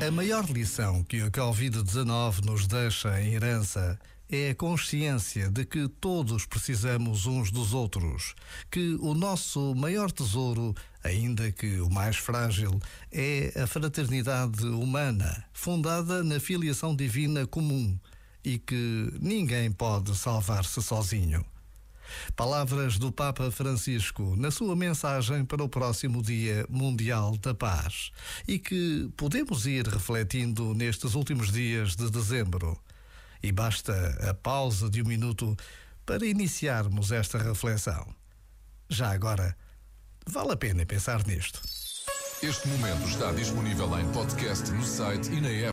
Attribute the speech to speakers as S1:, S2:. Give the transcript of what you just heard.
S1: A maior lição que a Covid-19 nos deixa em herança é a consciência de que todos precisamos uns dos outros, que o nosso maior tesouro, ainda que o mais frágil, é a fraternidade humana, fundada na filiação divina comum e que ninguém pode salvar-se sozinho. Palavras do Papa Francisco na sua mensagem para o próximo Dia Mundial da Paz e que podemos ir refletindo nestes últimos dias de dezembro. E basta a pausa de um minuto para iniciarmos esta reflexão. Já agora, vale a pena pensar nisto.
S2: Este momento está disponível em podcast no site e na app.